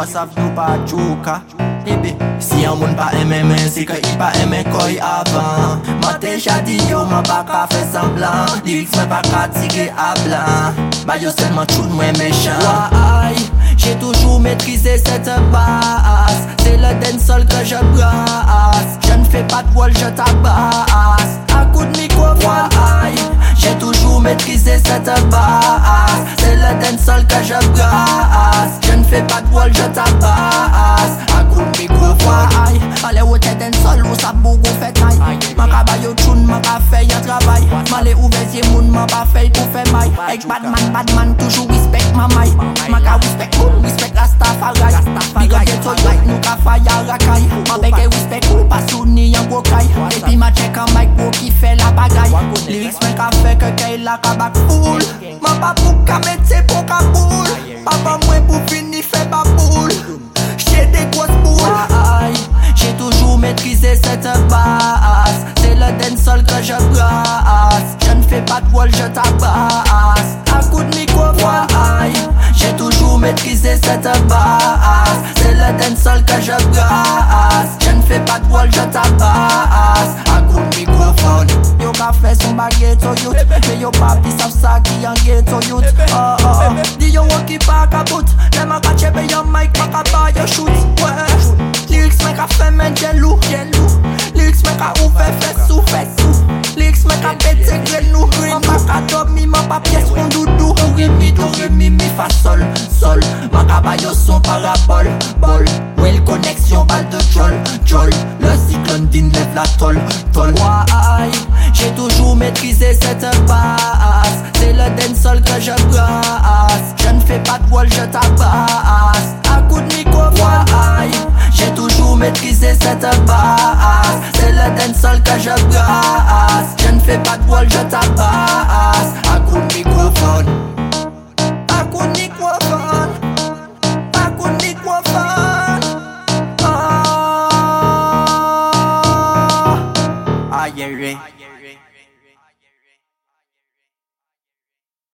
wasav nou pa djoka Si yon moun pa eme men, se ke i pa eme koy avan. Mante chadi yo, man pa ka fe semblan. Lirik mwen pa ka tige ablan. Ba yo selman choun mwen mechan. Wai, jè toujou metrize sete bas. Se le den sol ke je bras Je n'fe pat wol, je tabas A kout mikro Wai, jè toujou metrize sete bas. Se le den sol ke je bras Fè pat wol je tabas Akoun mikrofon Male ou teten sol ou sap bou go fetay Man ka bayo choun, man ka fè yon travay Male ou vezye moun, man pa fè kou fè may Ek badman, badman, toujou respect mamay Man ka respect moun, respect Rastafari. Big up geto yot, nou ka faya rakay Man beke respect oh, ou, pasou ni yon gokay Depi ma chek an mic pou ki fè la bagay Lyrics men ka fè ke kè la kabak Pas wall, je tabasse. À coup de microphone J'ai toujours maîtrisé cette base. C'est le dancehall que je brasse. Je ne fais pas de wall, je tabasse. À coup de microphone. Yo ka fait son baguette au youth Mais yo papi savent ça qui ghetto youth Oh oh oh. Di yo qui pas ka bout Dem a ka chepe yo mic pa ka buy yo shoot. Ouais. Ka fe men Lyrics men ka ouve fesou Lyrics pete grenou dob mi, man pa doudou. Do re mi, do re mi, fa sol, sol. Man ka bayo son parabol, bol. Well connexion, bal de jol, jol Le cyclone din lève la tol, tol Why? J'ai toujours maîtrisé cette base. C'est le dancehall que je brasse. Je ne fais pas de wall, je tabasse. À coup de microphone J'ai toujours maîtrisé cette base. C'est le dancehall que je brasse. Je ne fais pas de wall, je tabasse Irie.